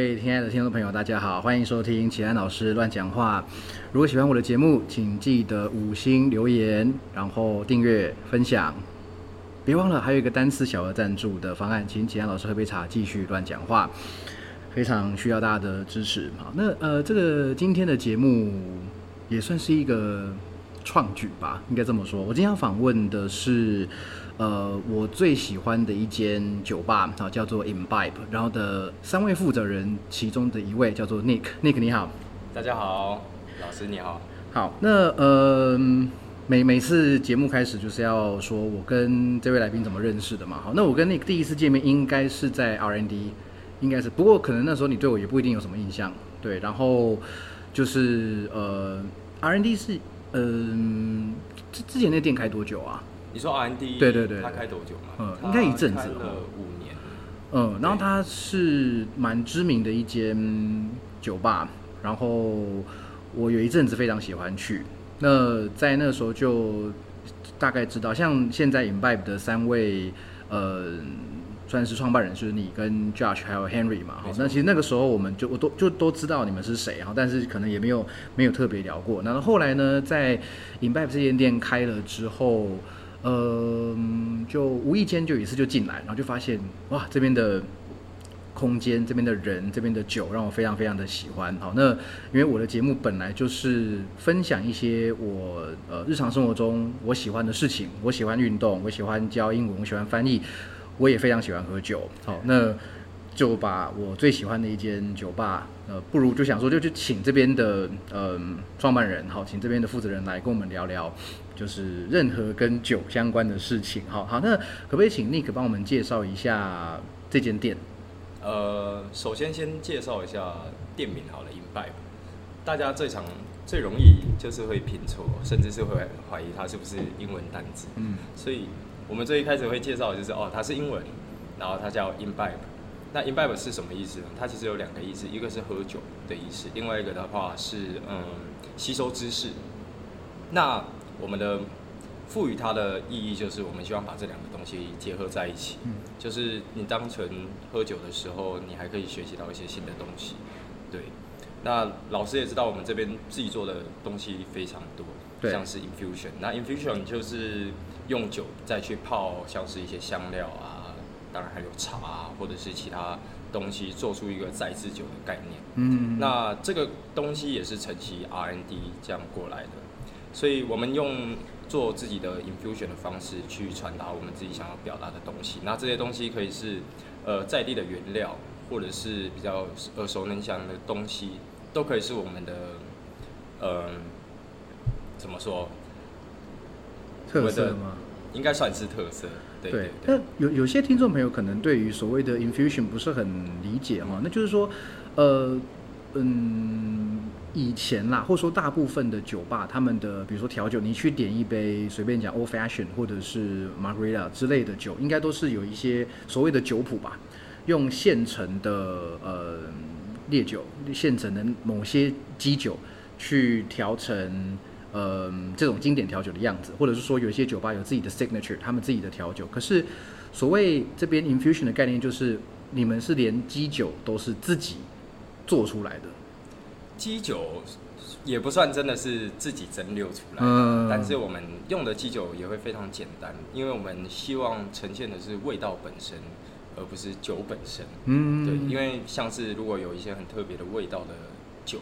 各位亲爱的听众朋友，大家好，欢迎收听齐安老师乱讲话。如果喜欢我的节目，请记得五星留言，然后订阅、分享。别忘了还有一个单次小额赞助的方案，请齐安老师喝杯茶，继续乱讲话。非常需要大家的支持。好，那呃，这个今天的节目也算是一个创举吧，应该这么说。我今天要访问的是。呃，我最喜欢的一间酒吧啊，叫做 Imbibe，然后的三位负责人其中的一位叫做 Nick，Nick 你好，大家好，老师你好，好，那呃每每次节目开始就是要说我跟这位来宾怎么认识的嘛，好，那我跟 Nick 第一次见面应该是在 R&D，应该是，不过可能那时候你对我也不一定有什么印象，对，然后就是呃 R&D 是嗯之之前那店开多久啊？你说 R N D 对对对，他开多久嘛？嗯，应该一阵子了，五年。嗯，然后它是蛮知名的一间酒吧，然后我有一阵子非常喜欢去。那在那时候就大概知道，像现在 Imbibe 的三位呃，算是创办人，就是你跟 Josh 还有 Henry 嘛。好，那其实那个时候我们就我都就都知道你们是谁哈，但是可能也没有没有特别聊过。那后来呢，在 Imbibe 这间店开了之后。呃，就无意间就有一次就进来，然后就发现哇，这边的空间、这边的人、这边的酒，让我非常非常的喜欢。好，那因为我的节目本来就是分享一些我呃日常生活中我喜欢的事情，我喜欢运动，我喜欢教英文，我喜欢翻译，我也非常喜欢喝酒。好，那就把我最喜欢的一间酒吧，呃，不如就想说就去请这边的呃创办人，好，请这边的负责人来跟我们聊聊。就是任何跟酒相关的事情，好好，那可不可以请 Nick 帮我们介绍一下这间店？呃，首先先介绍一下店名好了，Imbibe。大家最常、最容易就是会拼错，甚至是会怀疑它是不是英文单字。嗯，所以我们最一开始会介绍的就是哦，它是英文，然后它叫 Imbibe。那 Imbibe 是什么意思呢？它其实有两个意思，一个是喝酒的意思，另外一个的话是嗯吸收知识。那我们的赋予它的意义，就是我们希望把这两个东西结合在一起。嗯，就是你当成喝酒的时候，你还可以学习到一些新的东西。对，那老师也知道我们这边自己做的东西非常多，像是 infusion。那 infusion 就是用酒再去泡，像是一些香料啊，当然还有茶啊，或者是其他东西，做出一个再制酒的概念。嗯，那这个东西也是承袭 R N D 这样过来的。所以我们用做自己的 infusion 的方式去传达我们自己想要表达的东西。那这些东西可以是呃在地的原料，或者是比较耳熟能详的东西，都可以是我们的呃怎么说特色吗？应该算是特色。对。那有有些听众朋友可能对于所谓的 infusion 不是很理解哈，那就是说呃嗯。以前啦，或者说大部分的酒吧，他们的比如说调酒，你去点一杯随便讲 Old Fashion 或者是 Margarita 之类的酒，应该都是有一些所谓的酒谱吧，用现成的呃烈酒、现成的某些基酒去调成呃这种经典调酒的样子，或者是说有一些酒吧有自己的 signature，他们自己的调酒。可是所谓这边 infusion 的概念，就是你们是连基酒都是自己做出来的。基酒也不算真的是自己蒸馏出来，但是我们用的基酒也会非常简单，因为我们希望呈现的是味道本身，而不是酒本身。嗯，对，因为像是如果有一些很特别的味道的酒，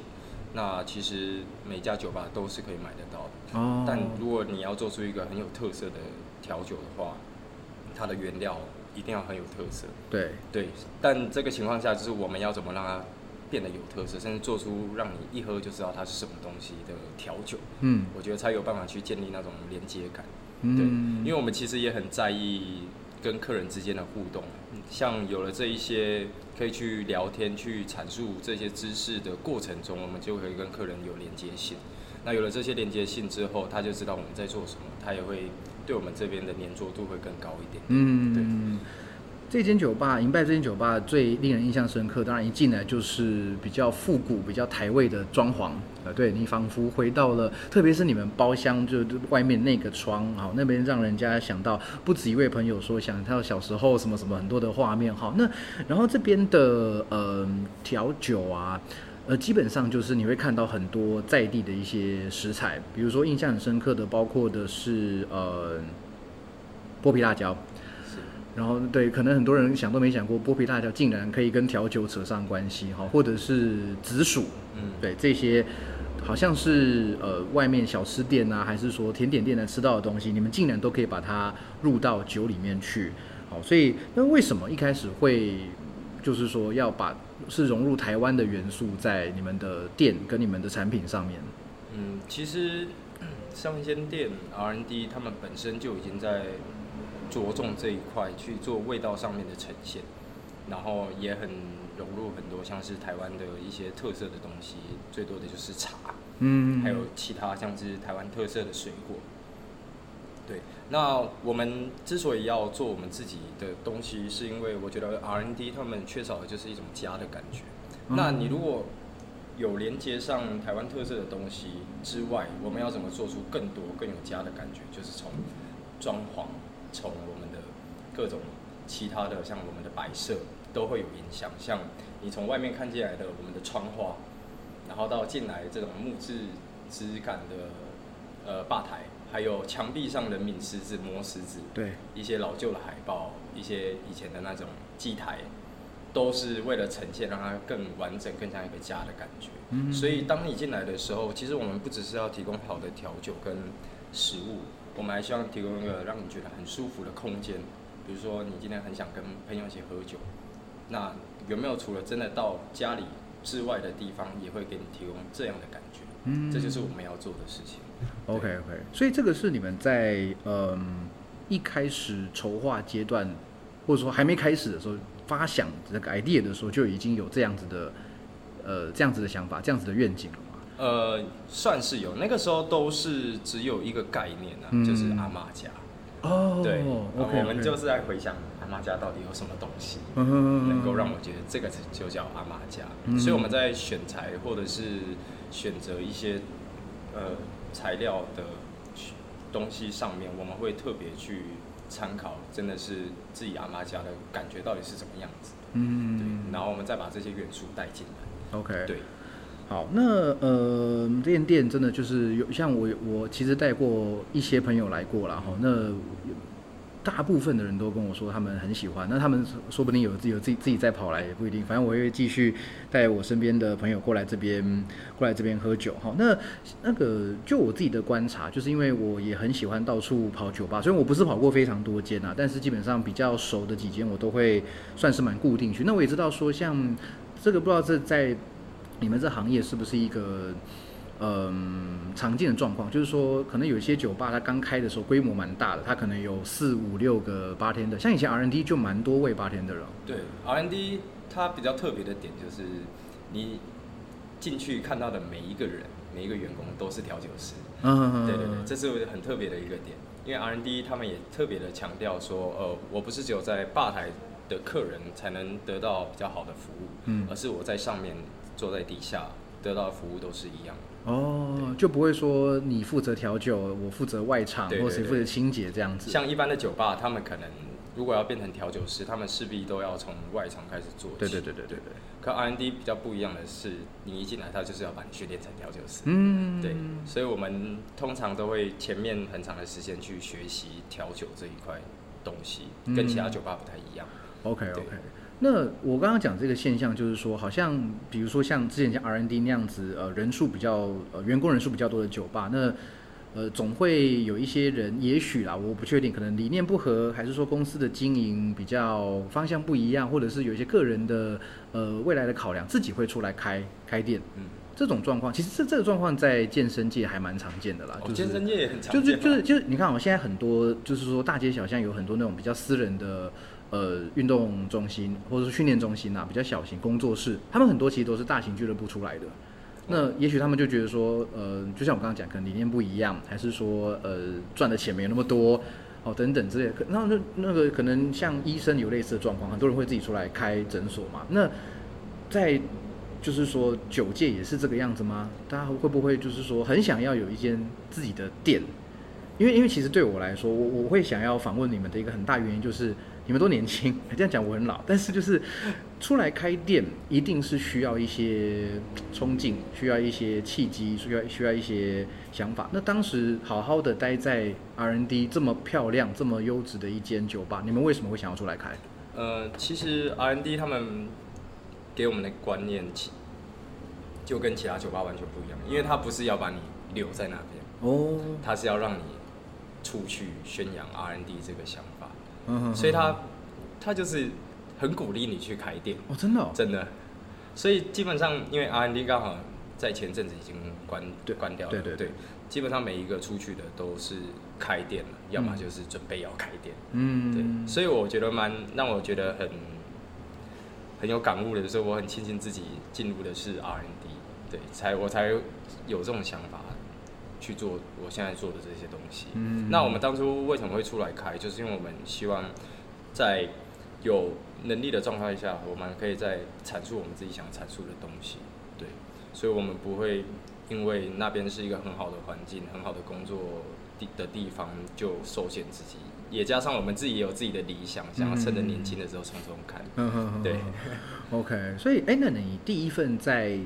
那其实每家酒吧都是可以买得到的。哦，但如果你要做出一个很有特色的调酒的话，它的原料一定要很有特色。对，对，但这个情况下就是我们要怎么让它。变得有特色，甚至做出让你一喝就知道它是什么东西的调酒，嗯，我觉得才有办法去建立那种连接感，对，因为我们其实也很在意跟客人之间的互动，像有了这一些可以去聊天、去阐述这些知识的过程中，我们就可以跟客人有连接性。那有了这些连接性之后，他就知道我们在做什么，他也会对我们这边的粘着度会更高一点，嗯，对。这间酒吧，银拜这间酒吧最令人印象深刻，当然一进来就是比较复古、比较台味的装潢，呃，对你仿佛回到了，特别是你们包厢就外面那个窗，好，那边让人家想到不止一位朋友说想到小时候什么什么很多的画面，好，那然后这边的呃调酒啊，呃，基本上就是你会看到很多在地的一些食材，比如说印象很深刻的，包括的是呃剥皮辣椒。然后对，可能很多人想都没想过，剥皮辣椒竟然可以跟调酒扯上关系哈，或者是紫薯，嗯，对，这些好像是呃外面小吃店啊，还是说甜点店能吃到的东西，你们竟然都可以把它入到酒里面去，好，所以那为什么一开始会就是说要把是融入台湾的元素在你们的店跟你们的产品上面？嗯，其实像一间店 R&D，他们本身就已经在。着重这一块去做味道上面的呈现，然后也很融入很多像是台湾的一些特色的东西，最多的就是茶，嗯，还有其他像是台湾特色的水果。对，那我们之所以要做我们自己的东西，是因为我觉得 R N D 他们缺少的就是一种家的感觉。那你如果有连接上台湾特色的东西之外，我们要怎么做出更多更有家的感觉？就是从装潢。从各种其他的，像我们的摆设都会有影响。像你从外面看进来的我们的窗花，然后到进来这种木质质感的呃吧台，还有墙壁上的抿石子、磨石子，对，一些老旧的海报，一些以前的那种祭台，都是为了呈现让它更完整、更像一个家的感觉。嗯，所以当你进来的时候，其实我们不只是要提供好的调酒跟食物。我们还希望提供一个让你觉得很舒服的空间，比如说你今天很想跟朋友一起喝酒，那有没有除了真的到家里之外的地方，也会给你提供这样的感觉？嗯，这就是我们要做的事情。OK OK，所以这个是你们在嗯一开始筹划阶段，或者说还没开始的时候，发想这个 idea 的时候，就已经有这样子的呃这样子的想法，这样子的愿景了。呃，算是有，那个时候都是只有一个概念啊，就是阿妈家。哦，对，我们就是在回想阿妈家到底有什么东西，能够让我觉得这个就叫阿妈家。所以我们在选材或者是选择一些呃材料的东西上面，我们会特别去参考，真的是自己阿妈家的感觉到底是怎么样子。嗯，对，然后我们再把这些元素带进来。OK，对。好，那呃，这间店真的就是有像我，我其实带过一些朋友来过了哈。那大部分的人都跟我说他们很喜欢，那他们说不定有自己有自己自己再跑来也不一定。反正我会继续带我身边的朋友过来这边过来这边喝酒哈。那那个就我自己的观察，就是因为我也很喜欢到处跑酒吧，虽然我不是跑过非常多间啊，但是基本上比较熟的几间我都会算是蛮固定去。那我也知道说像这个不知道这在。你们这行业是不是一个嗯常见的状况？就是说，可能有一些酒吧它刚开的时候规模蛮大的，它可能有四五六个八天的，像以前 RND 就蛮多位八天的了。对，RND 它比较特别的点就是，你进去看到的每一个人、每一个员工都是调酒师。嗯，对对对，这是很特别的一个点。因为 RND 他们也特别的强调说，呃，我不是只有在吧台的客人才能得到比较好的服务，嗯，而是我在上面。坐在底下得到的服务都是一样的哦，就不会说你负责调酒，我负责外场，或谁负责清洁这样子。像一般的酒吧，他们可能如果要变成调酒师，他们势必都要从外场开始做。对对对对对对。可 R N D 比较不一样的是，你一进来，他就是要把你训练成调酒师。嗯，对。所以我们通常都会前面很长的时间去学习调酒这一块东西，跟其他酒吧不太一样。OK OK。那我刚刚讲这个现象，就是说，好像比如说像之前像 RND 那样子，呃，人数比较呃员工人数比较多的酒吧，那呃总会有一些人，也许啦，我不确定，可能理念不合，还是说公司的经营比较方向不一样，或者是有一些个人的呃未来的考量，自己会出来开开店。嗯，这种状况，其实这这个状况在健身界还蛮常见的啦。哦，健身界也很常见。就是就是就是，你看，我现在很多就是说大街小巷有很多那种比较私人的。呃，运动中心或者是训练中心啊，比较小型工作室，他们很多其实都是大型俱乐部出来的。那也许他们就觉得说，呃，就像我刚刚讲，可能理念不一样，还是说，呃，赚的钱没有那么多，哦，等等之类。可那那那个可能像医生有类似的状况，很多人会自己出来开诊所嘛。那在就是说酒界也是这个样子吗？大家会不会就是说很想要有一间自己的店？因为因为其实对我来说，我我会想要访问你们的一个很大原因就是。你们都年轻，这样讲我很老，但是就是出来开店一定是需要一些冲劲，需要一些契机，需要需要一些想法。那当时好好的待在 R&D 这么漂亮、这么优质的一间酒吧，你们为什么会想要出来开？呃，其实 R&D 他们给我们的观念，其就跟其他酒吧完全不一样，因为他不是要把你留在那边，哦，他是要让你出去宣扬 R&D 这个想法，嗯所以他他就是很鼓励你去开店，哦，真的、哦，真的。所以基本上，因为 R&D 刚好在前阵子已经关对关掉了，对对对。基本上每一个出去的都是开店了，要么就是准备要开店。嗯，对，所以我觉得蛮让我觉得很很有感悟的，就是我很庆幸自己进入的是 R&D，对，才我才有这种想法去做我现在做的这些东西。嗯。那我们当初为什么会出来开，就是因为我们希望在有能力的状态下，我们可以在阐述我们自己想阐述的东西，对，所以我们不会因为那边是一个很好的环境、很好的工作地的地方就受限自己，也加上我们自己也有自己的理想，想要趁着年轻的时候从中看。嗯对，OK，所以，哎、那你第一份在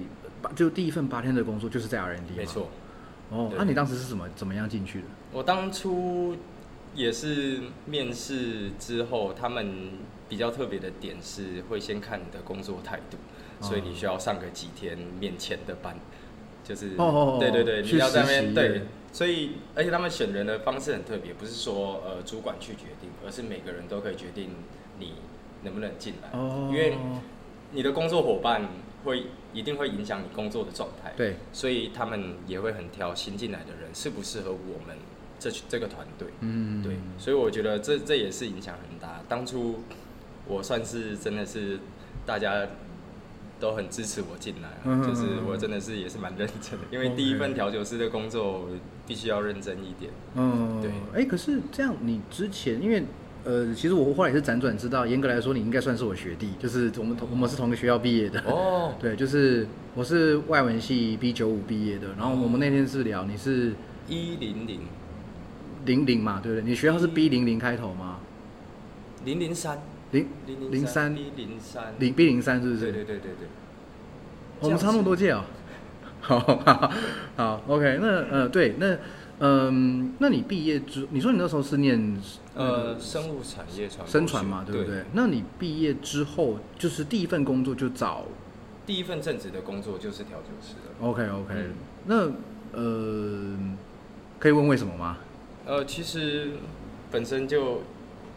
就第一份八天的工作就是在 R&D，没错，哦，对。那、你当时是怎么怎么样进去的？我当初也是面试之后，他们比较特别的点是会先看你的工作态度，哦。所以你需要上个几天面前的班，就是哦哦哦对对对，你要在那边对，所以而且他们选人的方式很特别，不是说呃主管去决定，而是每个人都可以决定你能不能进来，哦，因为你的工作伙伴会一定会影响你工作的状态，对，所以他们也会很挑新进来的人适不适合我们这群这个团队。嗯，对，所以我觉得这这也是影响很大。当初我算是真的是大家都很支持我进来啊，嗯就是我真的是也是蛮认真的，因为第一份调酒师的工作必须要认真一点。嗯，对。哎、可是这样，你之前因为呃，其实我后来也是辗转知道，严格来说，你应该算是我学弟，就是我们同我们是同个学校毕业的。哦，对，就是我是外文系 B 九五毕业的，然后我们那天是聊你是一零零零零嘛，对不对？你学校是 B 零零开头吗？零零三零零零三一零三零 B 零三是不是？对对对对对。我们差那么多届哦。好，好，好，OK，那呃，对，那嗯、那你毕业之，你说你那时候是念呃，生物产业传生传嘛，对不对？？那你毕业之后，就是第一份工作就找第一份正职的工作就是调酒师了。OK OK，、嗯那呃，可以问为什么吗？呃，其实本身就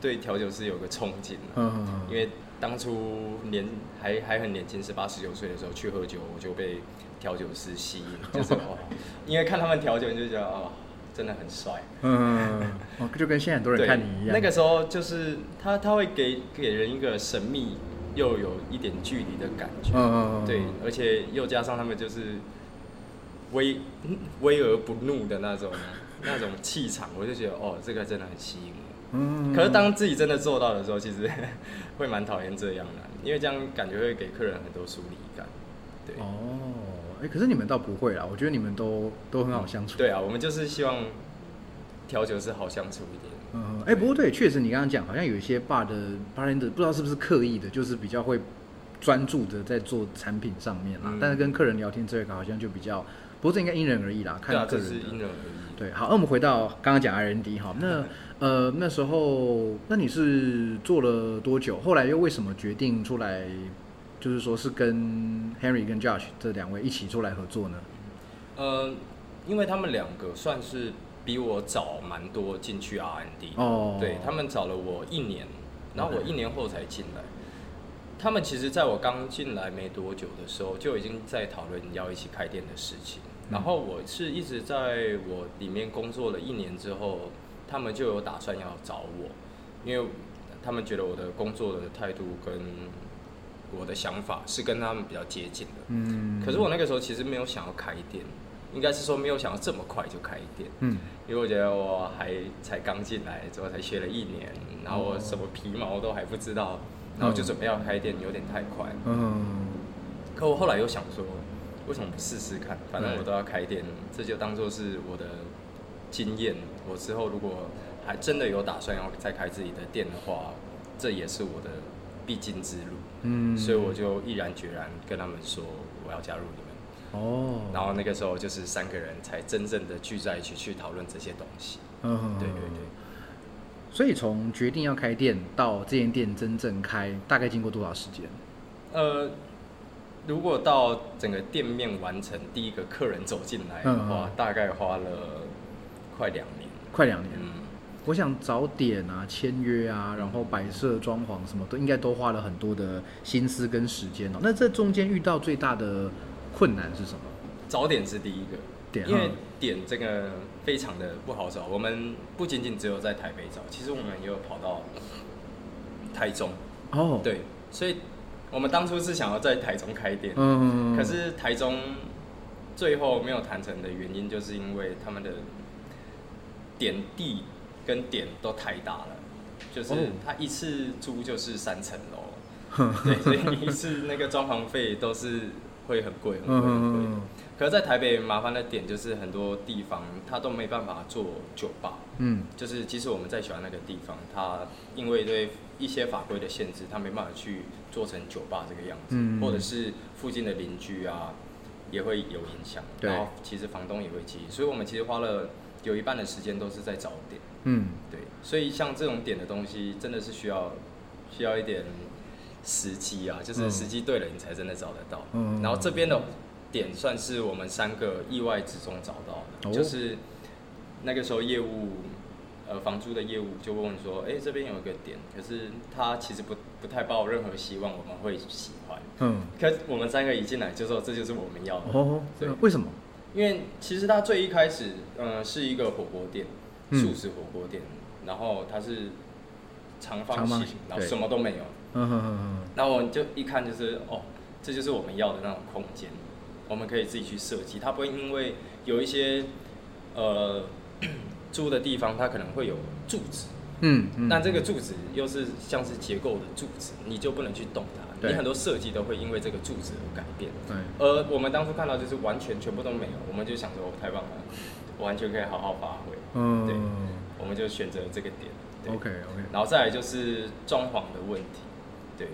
对调酒师有个憧憬啊嗯嗯嗯因为当初年还还很年轻，十八十九岁的时候去喝酒，我就被调酒师吸引，就是 哦，因为看他们调酒，你就觉得哦，真的很帅。嗯，哦，就跟现在很多人，看你一样。那个时候就是他他会给给人一个神秘又有一点距离的感觉。嗯嗯嗯，对，而且又加上他们就是威威而不怒的那种那种气场，我就觉得哦，这个真的很吸引我。嗯，可是当自己真的做到的时候，其实 会蛮讨厌这样的，因为这样感觉会给客人很多疏离感。对，哦，哎、可是你们倒不会啦，我觉得你们都都很好相处。对啊，我们就是希望调酒是好相处一点。嗯，哎、不过对，确实你刚刚讲，好像有一些 bar 的 bartender 不知道是不是刻意的，就是比较会专注的在做产品上面啦，嗯但是跟客人聊天这个好像就比较，不过这应该因人而异啦，看个人的。是因人而异。对，好，那我们回到刚刚讲 R&D 哈，那 呃那时候，那你是做了多久？后来又为什么决定出来，就是说是跟 Henry 跟 Josh 这两位一起出来合作呢？呃，因为他们两个算是比我早蛮多进去 R&D，哦对他们找了我一年，然后我一年后才进来。他们其实在我刚进来没多久的时候，就已经在讨论要一起开店的事情。嗯然后我是一直在我里面工作了一年之后，他们就有打算要找我，因为他们觉得我的工作的态度跟我的想法是跟他们比较接近的。嗯，可是我那个时候其实没有想要开店，应该是说没有想要这么快就开店，嗯因为我觉得我还才刚进来，之后才学了一年，然后我什么皮毛都还不知道，然后就准备要开店，有点太快。嗯可我后来又想说，为什么不试试看？反正我都要开店，这就当做是我的经验。我之后如果还真的有打算要再开自己的店的话，这也是我的必经之路，嗯，所以我就毅然决然跟他们说我要加入你们。哦，然后那个时候就是三个人才真正的聚在一起去讨论这些东西。嗯，对对对。所以从决定要开店到这间店真正开，大概经过多少时间？呃，如果到整个店面完成，第一个客人走进来的话，嗯大概花了快两年。快两年。嗯，我想早点啊、签约啊，然后摆设、装潢什么都应该都花了很多的心思跟时间哦。那这中间遇到最大的困难是什么？早点是第一个，点因为嗯点这个非常的不好找。我们不仅仅只有在台北找，其实我们也有跑到台中。哦，，对，所以我们当初是想要在台中开店，嗯，可是台中最后没有谈成的原因，就是因为他们的点地跟点都太大了，就是哦。他一次租就是三层楼，对，所以你一次那个装潢费都是会很贵，很贵，很贵。可是，在台北麻烦的点就是很多地方它都没办法做酒吧，嗯。就是即使我们再喜欢那个地方，它因为对一些法规的限制，它没办法去做成酒吧这个样子，嗯或者是附近的邻居啊也会有影响，对。然后其实房东也会急，所以我们其实花了有一半的时间都是在找点，嗯对，所以像这种点的东西真的是需要需要一点时机啊，就是嗯时机对了，你才真的找得到。嗯然后这边的点算是我们三个意外之中找到的，哦就是那个时候业务。呃，房租的业务就问说，哎、这边有一个点，可是他其实不不太抱任何希望我们会喜欢。嗯，可我们三个一进来就说这就是我们要的，哦，对为什么？因为其实它最一开始，呃，是一个火锅店，嗯。素食火锅店，然后它是长方形然后什么都没有，嗯哼哼哼，然后我就一看就是，哦，这就是我们要的那种空间，我们可以自己去设计，它不会因为有一些呃 租的地方，它可能会有柱子，嗯嗯，但这个柱子又是像是结构的柱子，你就不能去动它，对你很多设计都会因为这个柱子而改变。对，而我们当初看到就是完全全部都没有，我们就想说，哦太棒了，完全可以好好发挥，嗯，对我们就选择这个点。对。OK OK，然后再来就是装潢的问题，对，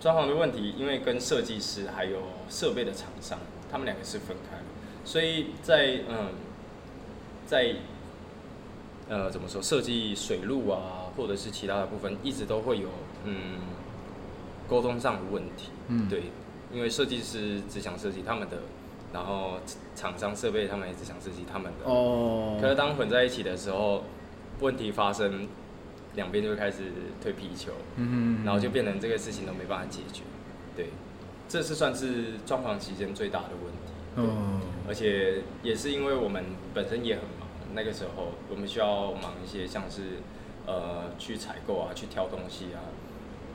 装潢的问题，因为跟设计师还有设备的厂商，他们两个是分开的，所以在嗯，在呃怎么说设计水路啊，或者是其他的部分，一直都会有嗯沟通上的问题，嗯。对，因为设计师只想设计他们的，然后厂商设备他们也只想设计他们的，哦，可是当混在一起的时候，问题发生，两边就会开始推皮球，嗯，然后就变成这个事情都没办法解决。对，这是算是装潢期间最大的问题。嗯而且也是因为我们本身也很忙，那个时候我们需要忙一些像是呃去采购啊、去挑东西啊，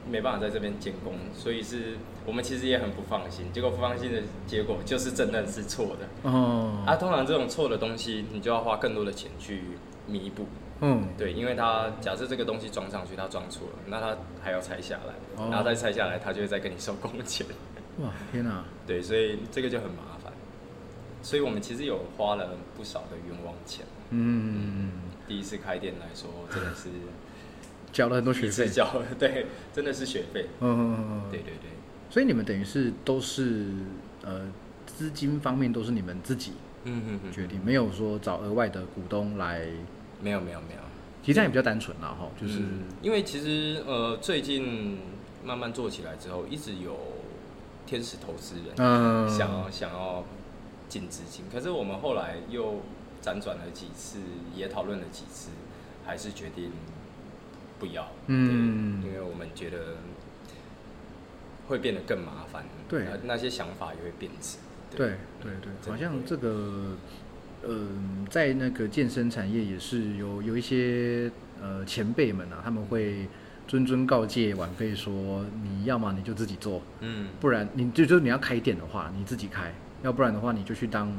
没办法在这边监工，所以是我们其实也很不放心。结果不放心的结果就是真的是错的。哦，啊，通常这种错的东西，你就要花更多的钱去弥补。嗯，对，因为他假设这个东西装上去，它装错了，那他还要拆下来，哦然后再拆下来，他就会再跟你收工钱。哇，天哪，对，所以这个就很麻烦。所以我们其实有花了不少的冤枉钱。嗯，第一次开店来说，真的是交了很多学费，交了，对，真的是学费。嗯嗯嗯，对对对，所以你们等于是都是呃资金方面都是你们自己嗯嗯嗯，决定，没有说找额外的股东来，没有没有没有，其实这样也比较单纯了哈，就是嗯因为其实呃最近慢慢做起来之后，一直有天使投资人，嗯。想要想要进资金，可是我们后来又辗转了几次，也讨论了几次，还是决定不要。嗯因为我们觉得会变得更麻烦。对那那些想法也会变质。对对对，好像这个，嗯、在那个健身产业也是有有一些呃前辈们啊，他们会谆谆告诫晚辈说，你要么你就自己做，嗯，不然你就就你要开店的话，你自己开，要不然的话你就去当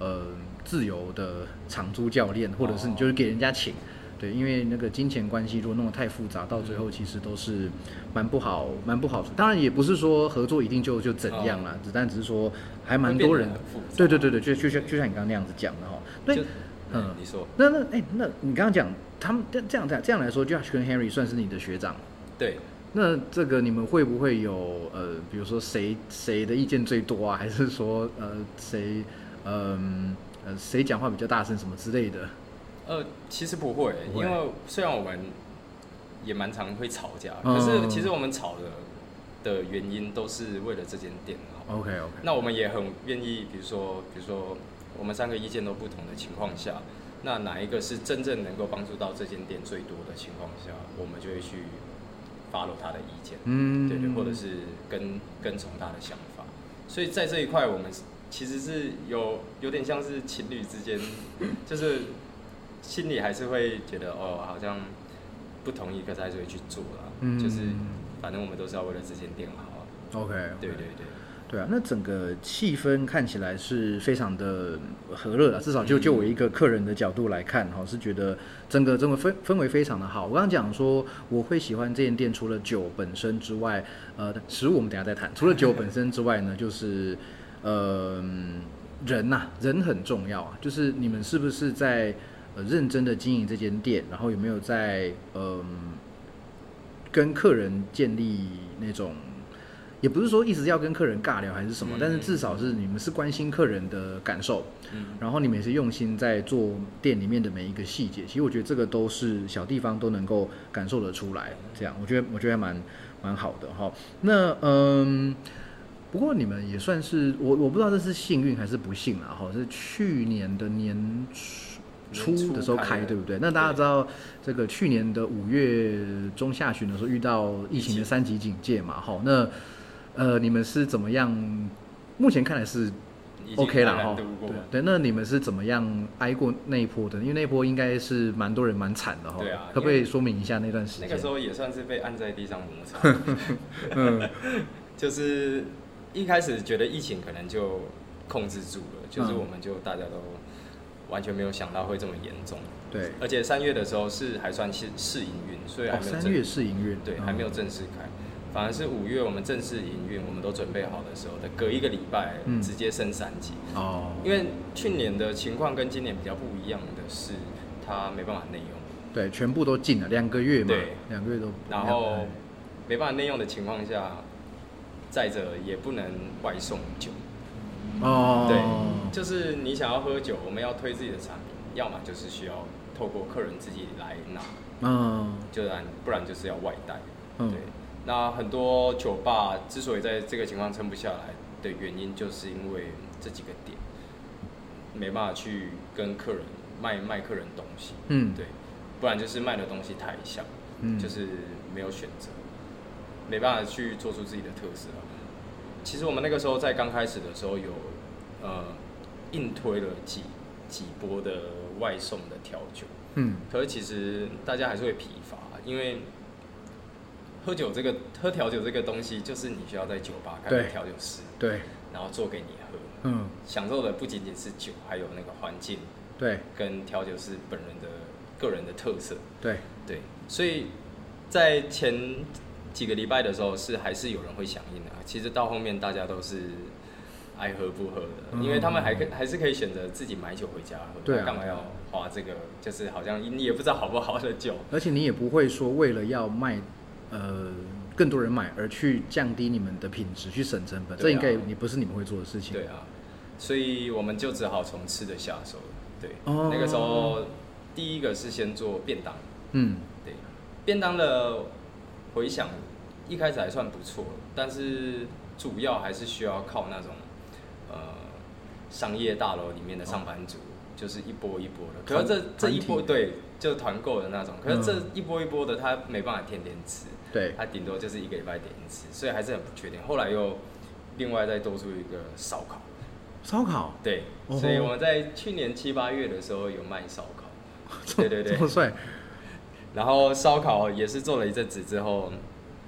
呃自由的长租教练，或者是你就是给人家请。对，因为那个金钱关系如果弄得太复杂，到最后其实都是蛮不好、蛮不好处。当然也不是说合作一定就就怎样啦，只但只是说还蛮多人对对对对，就就像就像你刚刚那样子讲的哈。对，嗯嗯，你说。那那哎、那你刚刚讲他们这这样这样这样来说，Josh 跟 Henry 算是你的学长，对，那这个你们会不会有呃，比如说谁谁的意见最多啊，还是说呃谁嗯呃谁讲话比较大声什么之类的？呃，其实不会，不会因为虽然我们也蛮常会吵架，嗯可是其实我们吵的的原因都是为了这间店好。OK OK，那我们也很愿意，比如说，比如说我们三个意见都不同的情况下，那哪一个是真正能够帮助到这间店最多的情况下，我们就会去 follow 他的意见，嗯，对对，或者是跟跟从他的想法。所以在这一块，我们其实是有有点像是情侣之间，就是心里还是会觉得哦，好像不同意，可是还是会去做啦。嗯就是反正我们都是要为了这间店好啊。OK，对对对。对啊，那整个气氛看起来是非常的和乐的，至少就就我一个客人的角度来看，哈，是觉得整个整个氛氛围非常的好。我刚刚讲说我会喜欢这间店，除了酒本身之外，呃，食物我们等下再谈。除了酒本身之外呢，就是呃人呐、人很重要啊，就是你们是不是在呃认真的经营这间店，然后有没有在嗯、跟客人建立那种。也不是说一直要跟客人尬聊还是什么，嗯但是至少是你们是关心客人的感受，嗯然后你们也是用心在做店里面的每一个细节。其实我觉得这个都是小地方都能够感受得出来，这样我觉得我觉得还蛮蛮好的哈。那嗯，不过你们也算是我我不知道这是幸运还是不幸啦哈，是去年的年初年初初的时候开，对不对？那大家知道这个去年的五月中下旬的时候遇到疫情的三级警戒嘛，哈，那呃你们是怎么样？目前看来是 OK 了哈对对，那你们是怎么样挨过那一波的？因为那一波应该是蛮多人蛮惨的哈，对啊可不可以说明一下那段时间？那个时候也算是被按在地上摩擦，嗯就是一开始觉得疫情可能就控制住了，就是嗯我们就大家都完全没有想到会这么严重，对，而且三月的时候是还算是试营运，所以还哦，没有正三月试营运，对，嗯还没有正式开。反而是五月我们正式营运，我们都准备好的时候的隔一个礼拜，嗯直接升三级。哦，因为去年的情况跟今年比较不一样的是，它没办法内用。对，全部都进了两个月嘛，对两个月都，然后没办法内用的情况下，再者也不能外送酒，哦，对，就是你想要喝酒，我们要推自己的产品，要么就是需要透过客人自己来拿，嗯就然不然就是要外带。嗯对，那很多酒吧之所以在这个情况撑不下来的原因，就是因为这几个点没办法去跟客人卖卖客人东西，嗯，对，不然就是卖的东西太像。嗯，就是没有选择，没办法去做出自己的特色。其实我们那个时候在刚开始的时候有呃硬推了几几波的外送的调酒，嗯。可是其实大家还是会疲乏，因为喝酒这个喝调酒这个东西，就是你需要在酒吧开个调酒师，对，然后做给你喝，嗯。享受的不仅仅是酒，还有那个环境对。跟调酒师本人的个人的特色。对，对，所以在前几个礼拜的时候，是还是有人会响应的。啊其实到后面大家都是爱喝不喝的，嗯因为他们还可还是可以选择自己买酒回家喝，对啊干嘛要花这个？就是好像你也不知道好不好的酒。而且你也不会说为了要卖，呃，更多人买而去降低你们的品质，去省成本，这应该你不是你们会做的事情。对啊，所以我们就只好从吃的下手。对，哦那个时候第一个是先做便当，嗯对，便当的回想一开始还算不错，但是主要还是需要靠那种呃商业大楼里面的上班族，就是一波一波的。可是这这一波对，就团购的那种。可是这嗯一波一波的，他没办法天天吃，对，他顶多就是一个礼拜点一次，所以还是很不确定。后来又另外再多出一个烧烤，烧烤，对，所以我们在去年七八月的时候有卖烧烤。对对对这么帅，然后烧烤也是做了一阵子之后，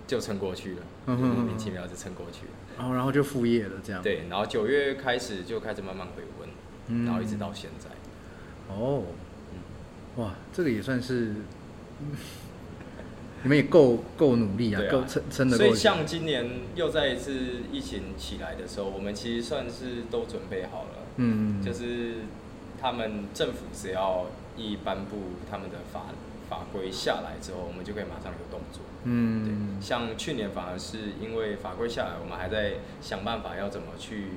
就撑过去了，嗯哼莫名其妙就撑过去了。然后然后就副业了这样。，对，然后九月开始就开始慢慢回温，嗯然后一直到现在。哦，哇，这个也算是，嗯 你们也够够努力啊，够撑撑得所以。像今年又再一次疫情起来的时候，我们其实算是都准备好了，嗯，就是他们政府只要一颁布他们的法法规下来之后，我们就可以马上有动作。嗯，对，像去年反而是因为法规下来，我们还在想办法要怎么去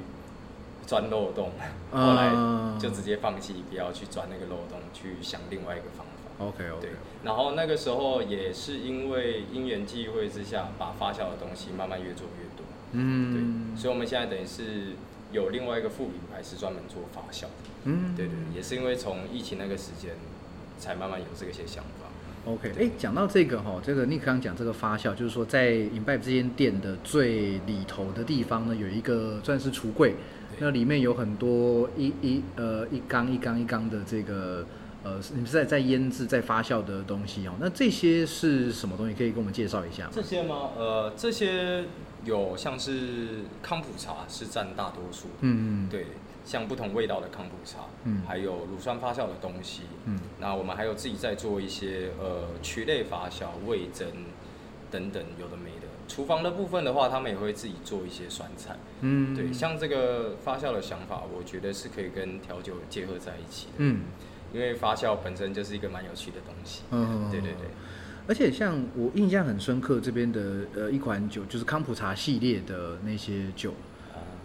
钻漏洞，后来就直接放弃，不要去钻那个漏洞，去想另外一个方法。OK OK，对，然后那个时候也是因为因缘际会之下，把发酵的东西慢慢越做越多。嗯，对，所以我们现在等于是有另外一个副品牌是专门做发酵的。嗯，对对，也是因为从疫情那个时间，才慢慢有这个些想法。OK，哎，讲到这个哈，这个你刚刚讲这个发酵，就是说在 Imbibe 这间店的最里头的地方呢，有一个算是橱柜，那里面有很多一一呃一缸一缸一缸的这个呃，你们是在在腌制、在发酵的东西哦。那这些是什么东西？可以跟我们介绍一下吗？这些吗？呃，这些有像是康普茶是占大多数，嗯嗯，对，像不同味道的康普茶，嗯。还有乳酸发酵的东西，嗯。那我们还有自己在做一些呃曲类发酵、味增等等有的没的。厨房的部分的话，他们也会自己做一些酸菜，嗯，对，像这个发酵的想法，我觉得是可以跟调酒结合在一起的，嗯。因为发酵本身就是一个蛮有趣的东西，嗯，对对对。而且像我印象很深刻，这边的呃一款酒就是康普茶系列的那些酒，啊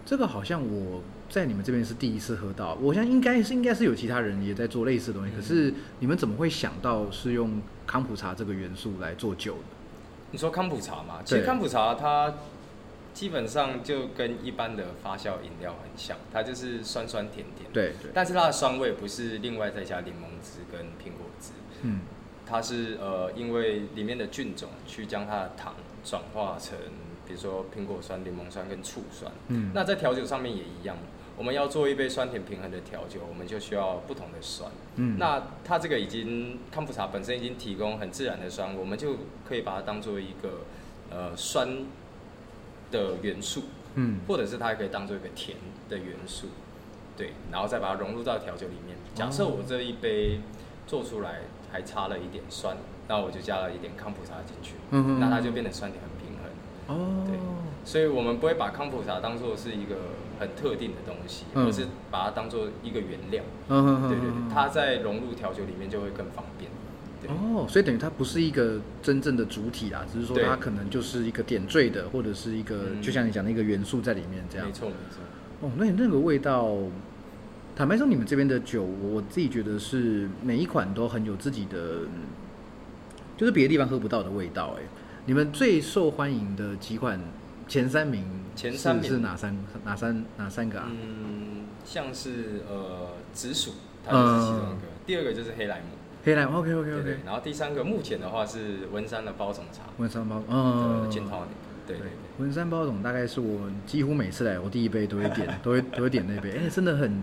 这个好像我在你们这边是第一次喝到，我想应该是应该是有其他人也在做类似的东西，嗯可是你们怎么会想到是用康普茶这个元素来做酒的？你说康普茶嘛？其对实康普茶它基本上就跟一般的发酵饮料很像，它就是酸酸甜甜。。对对，但是它的酸味不是另外再加柠檬汁跟苹果汁，嗯它是呃因为里面的菌种去将它的糖转化成，比如说苹果酸、柠檬酸跟醋酸。嗯，那在调酒上面也一样，我们要做一杯酸甜平衡的调酒，我们就需要不同的酸。嗯那它这个已经康普茶本身已经提供很自然的酸，我们就可以把它当做一个呃酸的元素，嗯或者是它也可以当做一个甜的元素，对，然后再把它融入到调酒里面。假设我这一杯做出来还差了一点酸，那我就加了一点康普茶进去，嗯嗯那它就变得酸甜。哦，对所以我们不会把康普茶当做是一个很特定的东西，嗯而是把它当做一个原料。嗯哼哼对对它在融入调酒里面就会更方便。对，哦，所以等于它不是一个真正的主体啦，只是说它可能就是一个点缀的，或者是一个、嗯就像你讲的一个元素在里面这样没。错没错。哦，那你那个味道，坦白说，你们这边的酒，我自己觉得是每一款都很有自己的，嗯就是别的地方喝不到的味道。哎，你们最受欢迎的几款前三名，前三名是哪三哪三哪三个啊？嗯，像是呃紫薯，它就是其中一个。嗯第二个就是黑莱姆，黑蓝，OK OK 对 OK，对。然后第三个目前的话是文山的包种茶文山包，的嗯，gin tonic，对对对。文山包种大概是我几乎每次来，我第一杯都会点，都会都会点那杯，哎、真的很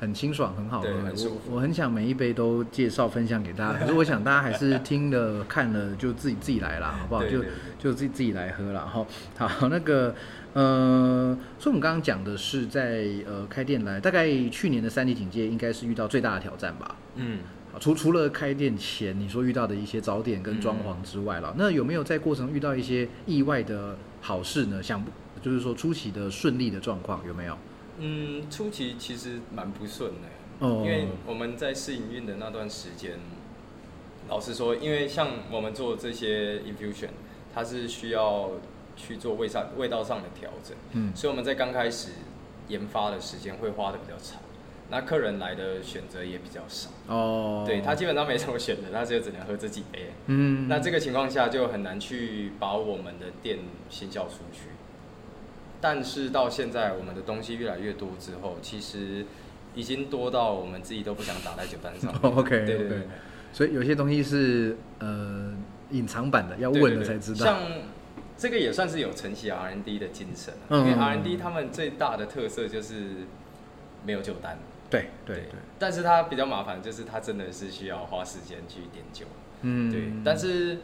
很清爽，很好喝，我我很想每一杯都介绍分享给大家，可是我想大家还是听了看了就自己自己来啦，好不好？就就自己自己来喝啦。哈。好，那个呃，所以我们刚刚讲的是在呃开店来，大概去年的三级警戒应该是遇到最大的挑战吧。嗯，啊除除了开店前你说遇到的一些早点跟装潢之外了，那有没有在过程中遇到一些意外的好事呢？想就是说出奇的顺利的状况有没有？嗯，初期其实蛮不顺的，哦。因为我们在试营运的那段时间，老实说，因为像我们做这些 infusion，它是需要去做味上味道上的调整，嗯。所以我们在刚开始研发的时间会花的比较长，那客人来的选择也比较少，哦，对他基本上没什么选择，他就只能喝这几杯。嗯，那这个情况下就很难去把我们的店行销出去。但是到现在，我们的东西越来越多之后，其实已经多到我们自己都不想打在酒单上 OK，对对所以有些东西是呃隐藏版的，要对问了才知道。像这个也算是有承袭 R&D 的精神啊、嗯因为 R&D 他们最大的特色就是没有酒单。对对对，但是它比较麻烦，就是它真的是需要花时间去点酒。嗯，对，但是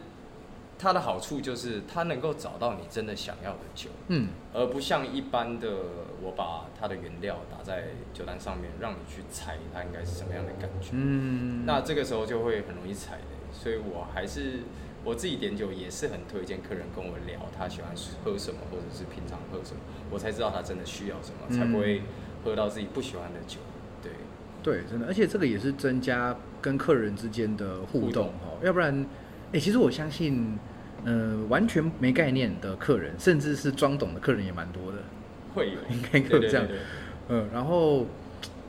它的好处就是它能够找到你真的想要的酒。嗯而不像一般的，我把它的原料打在酒单上面，让你去猜它应该是什么样的感觉。嗯，那这个时候就会很容易踩雷，所以我还是我自己点酒也是很推荐客人跟我聊他喜欢喝什么，或者是平常喝什么，我才知道他真的需要什么，嗯才不会喝到自己不喜欢的酒。对，对，真的，而且这个也是增加跟客人之间的互动互动哦，要不然，哎、其实我相信，呃，完全没概念的客人，甚至是装懂的客人也蛮多的，会有，应该有这样嗯，然后，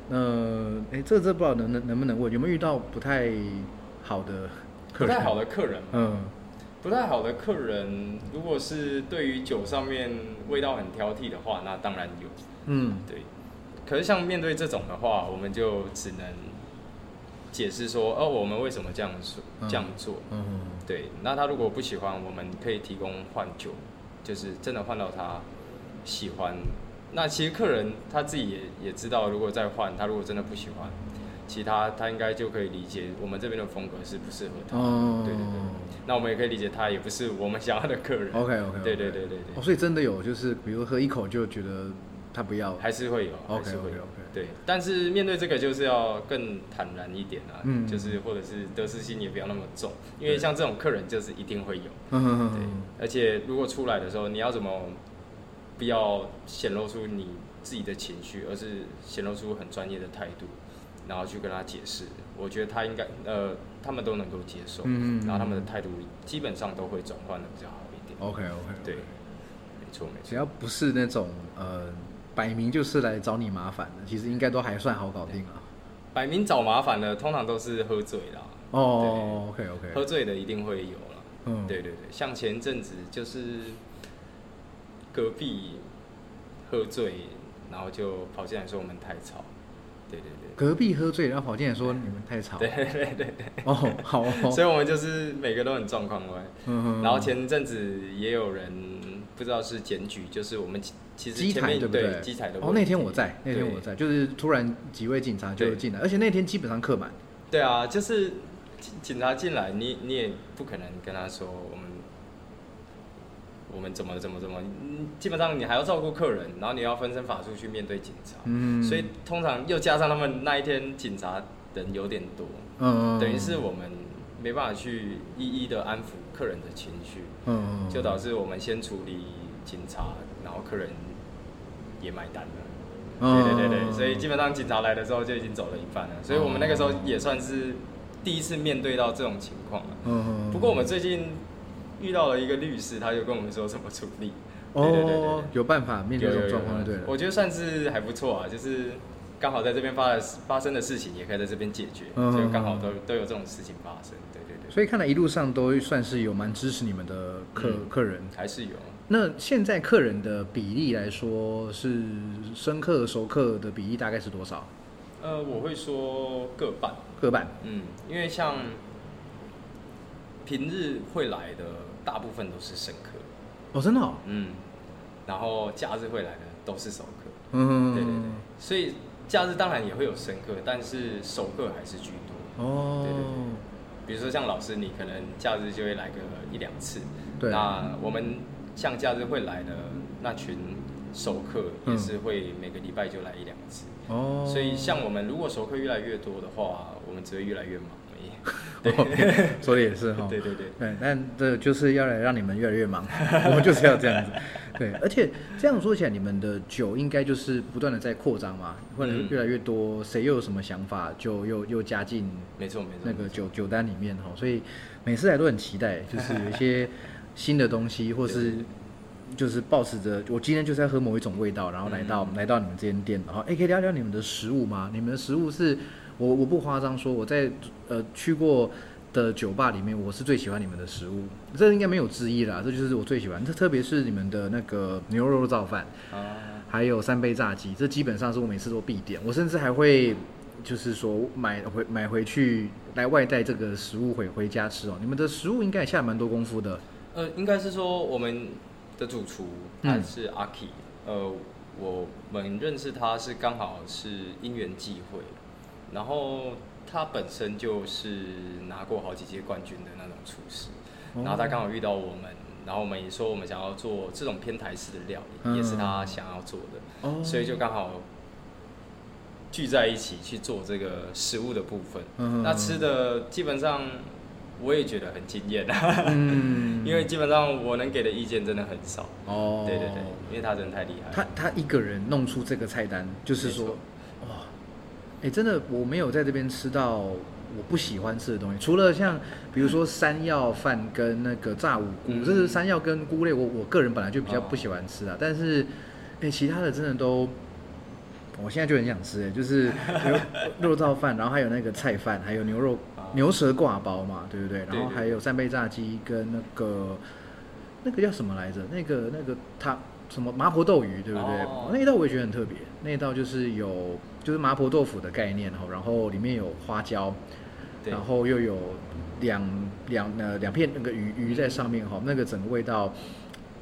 呃，哎、这这不知道能能能不能问，有没有遇到不太好的客人？不太？好的客人，嗯，不太好的客人，如果是对于酒上面味道很挑剔的话，那当然有。嗯，对，可是像面对这种的话，我们就只能解释说，哦，我们为什么这样做，嗯这样做。嗯，对，那他如果不喜欢，我们可以提供换酒，就是真的换到他喜欢。那其实客人他自己也也知道，如果再换，他如果真的不喜欢，其他他应该就可以理解我们这边的风格是不适合他。哦，对对对。那我们也可以理解他也不是我们想要的客人。OK OK，对对对对对哦，所以真的有就是，比如喝一口就觉得他不要，还是会有还是会有对，但是面对这个就是要更坦然一点啊，嗯。就是或者是得失心也不要那么重，因为像这种客人就是一定会有，嗯哼对，而且如果出来的时候，你要怎么不要显露出你自己的情绪，而是显露出很专业的态度，然后去跟他解释，我觉得他应该呃他们都能够接受，嗯然后他们的态度基本上都会转换的比较好一点，OK OK，对，没错没错。只要不是那种呃摆明就是来找你麻烦的，其实应该都还算好搞定啊。摆明找麻烦的，通常都是喝醉啦。哦，OK OK，喝醉的一定会有了。嗯，对对对，像前阵子就是隔壁喝醉，然后就跑进来说我们太吵。对对隔壁喝醉，然后跑进来说你们太吵。对对对对对哦，好所以我们就是每个都很状况外。嗯嗯然后前阵子也有人不知道是检举，就是我们其其实机台对不对？机台的哦，那天我在，那天我在，就是突然几位警察就进来，而且那天基本上客满。对啊，就是警警察进来，你你也不可能跟他说我们我们怎么怎么怎么，嗯基本上你还要照顾客人，然后你要分身法术去面对警察，嗯，所以通常又加上他们那一天警察人有点多，嗯，等于是我们没办法去一一的安抚客人的情绪，嗯，就导致我们先处理警察，然后客人也买单了。嗯对对对对，所以基本上警察来的时候就已经走了一半了，所以我们那个时候也算是第一次面对到这种情况了。嗯，不过我们最近遇到了一个律师，他就跟我们说怎么处理。对对对有办法面对这种状况对了。我觉得算是还不错啊，就是刚好在这边发的发生的事情，也可以在这边解决，嗯所以刚好都都有这种事情发生。对对对，所以看来一路上都算是有蛮支持你们的客、嗯客人。还是有。那现在客人的比例来说，是生客熟客的比例大概是多少？呃，我会说各半。各半。嗯，因为像平日会来的大部分都是生客，哦，真的哦。嗯，然后假日会来的都是熟客，嗯，对对对，所以假日当然也会有生客，但是熟客还是居多。哦，对对对比如说像老师，你可能假日就会来个一两次，对那我们像假日会来的那群熟客，嗯也是会每个礼拜就来一两次。哦，所以像我们如果熟客越来越多的话，我们只会越来越忙。对，说的也是哈。对 对对。对，但这就是要来让你们越来越忙，我们就是要这样子。对，而且这样说起来，你们的酒应该就是不断的在扩张嘛，或者嗯越来越多，谁又有什么想法，就又又加进没错没错。那个酒酒单里面哈，所以每次来都很期待，就是有一些新的东西，或是就是保持着我今天就是要喝某一种味道，然后来到、嗯来到你们这间店，然后哎、可以聊聊你们的食物吗？你们的食物是我我不夸张说我在呃去过的酒吧里面，我是最喜欢你们的食物，这应该没有之一啦，这就是我最喜欢，这特别是你们的那个牛肉肉燥饭。啊，还有三杯炸鸡，这基本上是我每次都必点。我甚至还会就是说买回买回去来外带这个食物回回家吃哦。你们的食物应该也下蛮多功夫的。呃，应该是说我们的主厨他嗯是阿 K，、呃，我们认识他是刚好是因缘际会，然后他本身就是拿过好几届冠军的那种厨师，哦然后他刚好遇到我们，然后我们也说我们想要做这种偏台式的料理，嗯也是他想要做的，哦。所以就刚好聚在一起去做这个食物的部分。嗯那吃的基本上我也觉得很惊艳啊，嗯。因为基本上我能给的意见真的很少。哦，对对对，因为他真的太厉害了。他他一个人弄出这个菜单，就是说哇，哎，真的我没有在这边吃到我不喜欢吃的东西，除了像比如说山药饭跟那个炸五菇，这是山药跟菇类，我我个人本来就比较不喜欢吃啊。但是哎，其他的真的都，我现在就很想吃，哎，就是肉燥饭，然后还有那个菜饭，还有牛肉牛舌挂包嘛，对不对？然后还有扇贝炸鸡跟那个那个叫什么来着？那个那个它。什么麻婆豆鱼，对不对？那一道我也觉得很特别。那一道就是有，就是麻婆豆腐的概念哈，然后里面有花椒，然后又有两两呃两片那个鱼鱼在上面哈，那个整个味道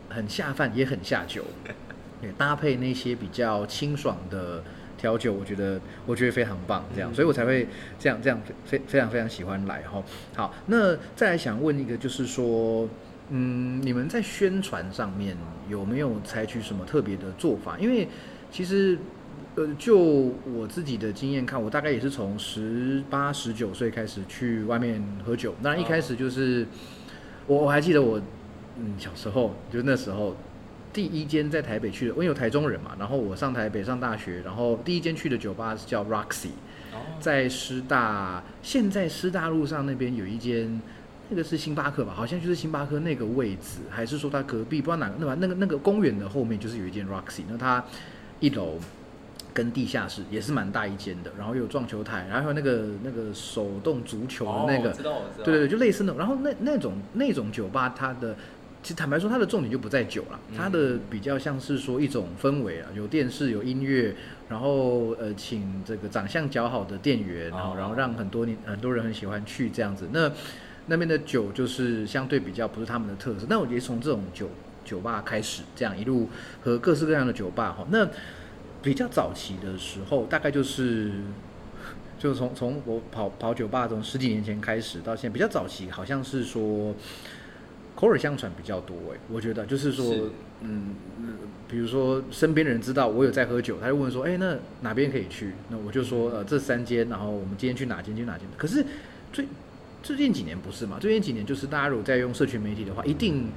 很下饭，也很下酒。也，搭配那些比较清爽的调酒，我觉得我觉得非常棒，这样，所以我才会这样这样非非常非常喜欢来哈。好，那再来想问一个，就是说。嗯，你们在宣传上面有没有采取什么特别的做法？因为其实，呃，就我自己的经验看，我大概也是从十八、十九岁开始去外面喝酒。那一开始就是，我我还记得我，嗯，小时候就那时候第一间在台北去的，我有台中人嘛，然后我上台北上大学，然后第一间去的酒吧是叫 Roxy，在师大，现在师大路上那边有一间。那个是星巴克吧？好像就是星巴克那个位置，还是说它隔壁？不知道哪个？那吧？那个那个公园的后面就是有一间 Roxy，那它一楼跟地下室也是蛮大一间的，然后有撞球台，然后还有那个那个手动足球的那个，知道我知道，对对对，就类似那种。然后那那种那种酒吧，它的其实坦白说，它的重点就不在酒了，它的比较像是说一种氛围啊，有电视有音乐，然后呃，请这个长相较好的店员，然后然后让很多年很多人很喜欢去这样子。那那边的酒就是相对比较不是他们的特色，那我觉得从这种酒酒吧开始，这样一路和各式各样的酒吧哈，那比较早期的时候，大概就是就是从从我跑跑酒吧从十几年前开始到现在，比较早期好像是说口耳相传比较多哎，我觉得就是说嗯，比如说身边的人知道我有在喝酒，他就问说哎那哪边可以去？那我就说呃这三间，然后我们今天去哪间去哪间？可是最最近几年不是嘛？最近几年就是大家如果在用社群媒体的话，一定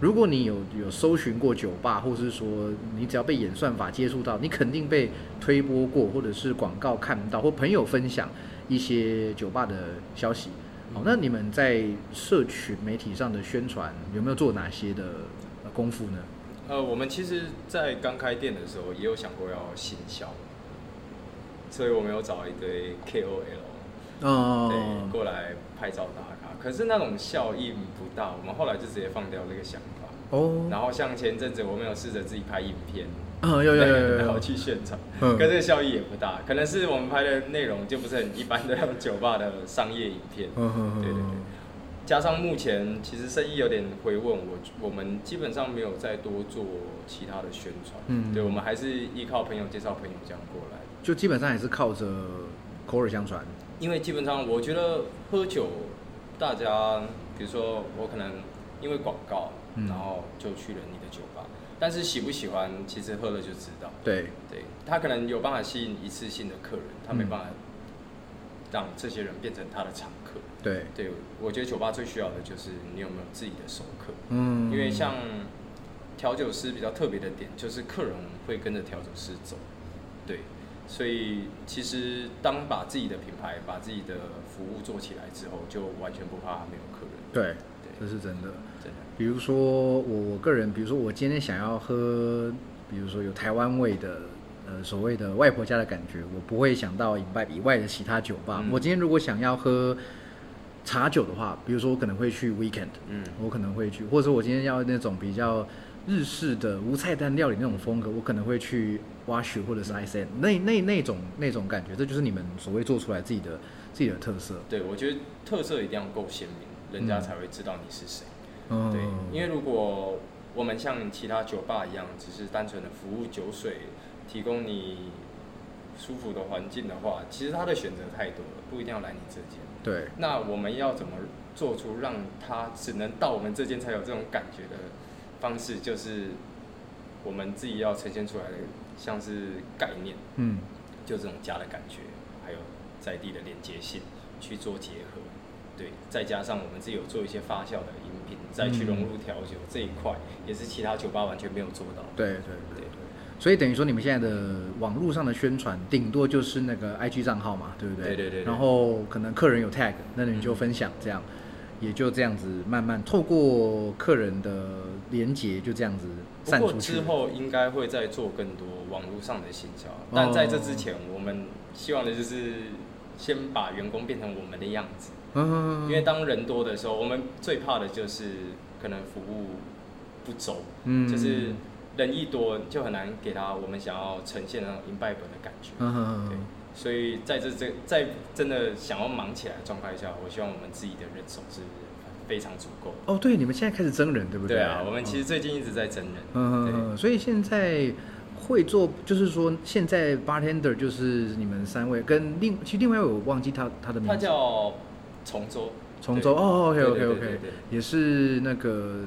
如果你有有搜寻过酒吧，或者是说你只要被演算法接触到，你肯定被推播过，或者是广告看到，或朋友分享一些酒吧的消息。好，那你们在社群媒体上的宣传有没有做哪些的功夫呢？呃，我们其实，在刚开店的时候也有想过要行销，所以我们有找一堆 KOL。哦，对，过来拍照打卡，可是那种效应不大，我们后来就直接放掉这个想法。哦，然后像前阵子我们有试着自己拍影片，嗯，有有有，然后去现场，可这个效益也不大，可能是我们拍的内容就不是很一般的酒吧的商业影片。嗯嗯对对对，加上目前其实生意有点回稳，我我们基本上没有再多做其他的宣传。嗯，对，我们还是依靠朋友介绍朋友这样过来，就基本上也是靠着口耳相传。因为基本上，我觉得喝酒，大家比如说我可能因为广告，然后就去了你的酒吧，但是喜不喜欢，其实喝了就知道。对对，他可能有办法吸引一次性的客人，他没办法让这些人变成他的常客。对对，我觉得酒吧最需要的就是你有没有自己的熟客。嗯，因为像调酒师比较特别的点，就是客人会跟着调酒师走。对。所以其实当把自己的品牌、把自己的服务做起来之后，就完全不怕没有客人。对，这是真的。比如说我我个人，比如说我今天想要喝，比如说有台湾味的，呃，所谓的外婆家的感觉，我不会想到以外以外的其他酒吧。我今天如果想要喝茶酒的话，比如说我可能会去 Weekend，嗯，我可能会去，或者说我今天要那种比较。日式的无菜单料理那种风格，我可能会去 Wash 或者是 ISN 那那那种那种感觉，这就是你们所谓做出来自己的自己的特色。对，我觉得特色一定要够鲜明，人家才会知道你是谁。对，因为如果我们像其他酒吧一样，只是单纯的服务酒水，提供你舒服的环境的话，其实他的选择太多了，不一定要来你这间。对。那我们要怎么做出让他只能到我们这间才有这种感觉的？方式就是我们自己要呈现出来的，像是概念，嗯，就这种家的感觉，还有在地的连接性去做结合，对，再加上我们自己有做一些发酵的饮品，再去融入调酒这一块，也是其他酒吧完全没有做到。对对对对，所以等于说你们现在的网络上的宣传，顶多就是那个 IG 账号嘛，对不对？对对对对然后可能客人有 tag，那你就分享这样，也就这样子慢慢透过客人的连接，就这样子不过散出去之。后应该会再做更多网络上的行销，但在这之前，我们希望的就是先把员工变成我们的样子。嗯，因为当人多的时候，我们最怕的就是可能服务不周，嗯就是人一多就很难给他我们想要呈现那种 imbibe 的感觉。嗯对，所以在这这在真的想要忙起来的状态下，我希望我们自己的人手是非常足够。哦，对，你们现在开始增人，对不对？对啊，我们其实最近一直在增人。嗯嗯，嗯，所以现在会做，就是说现在 bartender 就是你们三位跟另其实另外一位我忘记他他的名字他字，叫重州，崇州哦，OK OK OK，对对对也是那个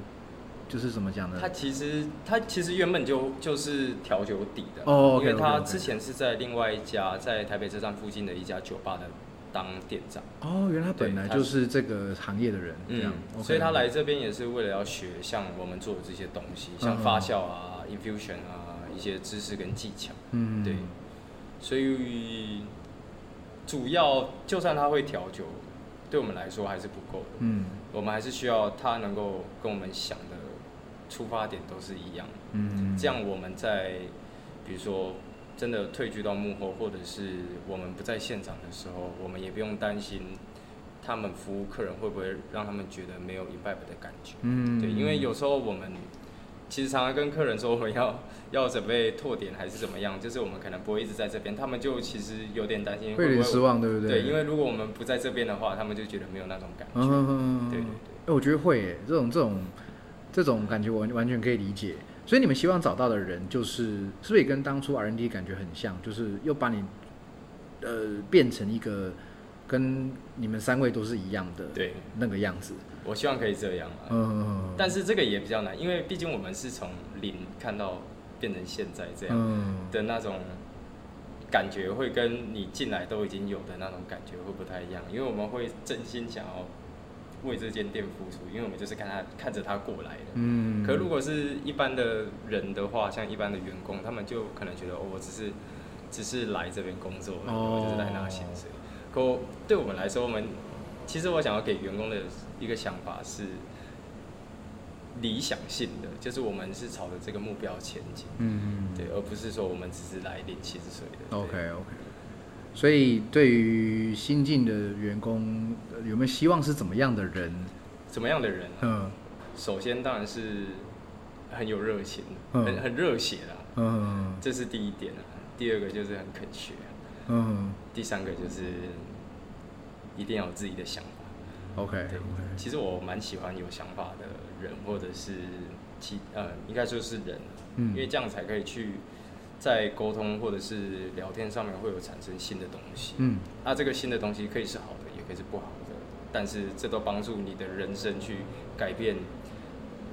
就是怎么讲呢？他其实他其实原本就就是调酒底的哦因为他之前是在另外一家在台北车站附近的一家酒吧的当店长，哦，原来他本来就是这个行业的人，这样，OK，所以他来这边也是为了要学像我们做的这些东西，像嗯发酵啊、infusion 啊一些知识跟技巧，嗯，对。所以主要就算他会调酒，对我们来说还是不够的，嗯我们还是需要他能够跟我们想的出发点都是一样的。嗯，这样我们在比如说真的退居到幕后，或者是我们不在现场的时候，我们也不用担心他们服务客人会不会让他们觉得没有 imbibe 的感觉。嗯，对，因为有时候我们其实常常跟客人说我们要 要准备拓点还是怎么样，就是我们可能不会一直在这边，他们就其实有点担心会有点失望，对不对，对？因为如果我们不在这边的话，他们就觉得没有那种感觉。嗯嗯嗯，对对对哎，我觉得会耶，这种这种这种感觉我完全可以理解。所以你们希望找到的人，就是是不是也跟当初 RND 感觉很像，就是又把你呃变成一个跟你们三位都是一样的对，那个样子。我希望可以这样啊。嗯，但是这个也比较难，因为毕竟我们是从零看到变成现在这样嗯的那种感觉，会跟你进来都已经有的那种感觉会不太一样，因为我们会真心想要为这间店付出，因为我们就是看他看着他过来的。嗯，可如果是一般的人的话，像一般的员工，他们就可能觉得哦，我只是只是来这边工作而已，哦我就是来拿薪水。可我对我们来说，我们其实我想要给员工的一个想法是理想性的，就是我们是朝着这个目标前进，嗯，对，而不是说我们只是来领薪水的。OK OK，所以对于新进的员工，呃有没有希望是怎么样的人？怎么样的人、啊？嗯首先当然是很有热情，嗯很很热血啦，嗯这是第一点啊。第二个就是很肯学啊、嗯第三个就是一定要有自己的想法。，OK 对其实我蛮喜欢有想法的人，或者是其呃，应该说是人，嗯因为这样才可以去在沟通或者是聊天上面会有产生新的东西。嗯那这个新的东西可以是好的，也可以是不好的，但是这都帮助你的人生去改变。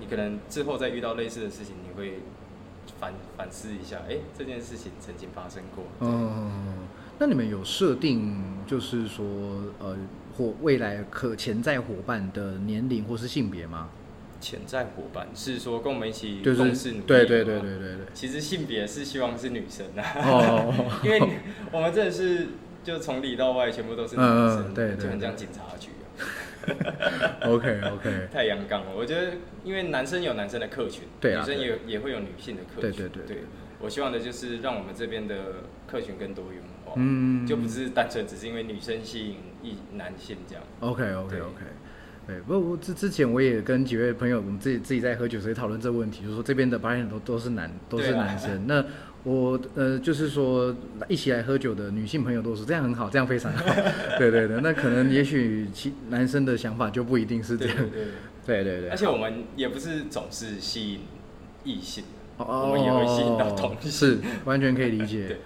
你可能之后再遇到类似的事情，你会反反思一下，哎、这件事情曾经发生过。对嗯，那你们有设定，就是说呃，伙未来可潜在伙伴的年龄或是性别吗？潜在伙伴是说跟我们一起就是共事努力对对对对对对。其实性别是希望是女生啊，哦，因为我们真的是就从里到外全部都是女嗯生，嗯对对就像警察局。啊，OK OK，太阳刚了。我觉得因为男生有男生的客群，对啊女生也有也会有女性的客群，对对对对。我希望的就是让我们这边的客群更多元化，嗯就不是单纯只是因为女生吸引一男性这样。OK OK OK，对，不过之之前我也跟几位朋友，我们自己自己在喝酒时讨论这个问题，就是说这边的八零都都是男都是男生，那我呃就是说一起来喝酒的女性朋友都是这样很好，这样非常好，对对对，那可能也许其男生的想法就不一定是这样，对 对。对。而且我们也不是总是吸引异性，哦我们也会吸引到同性。是完全可以理解 对，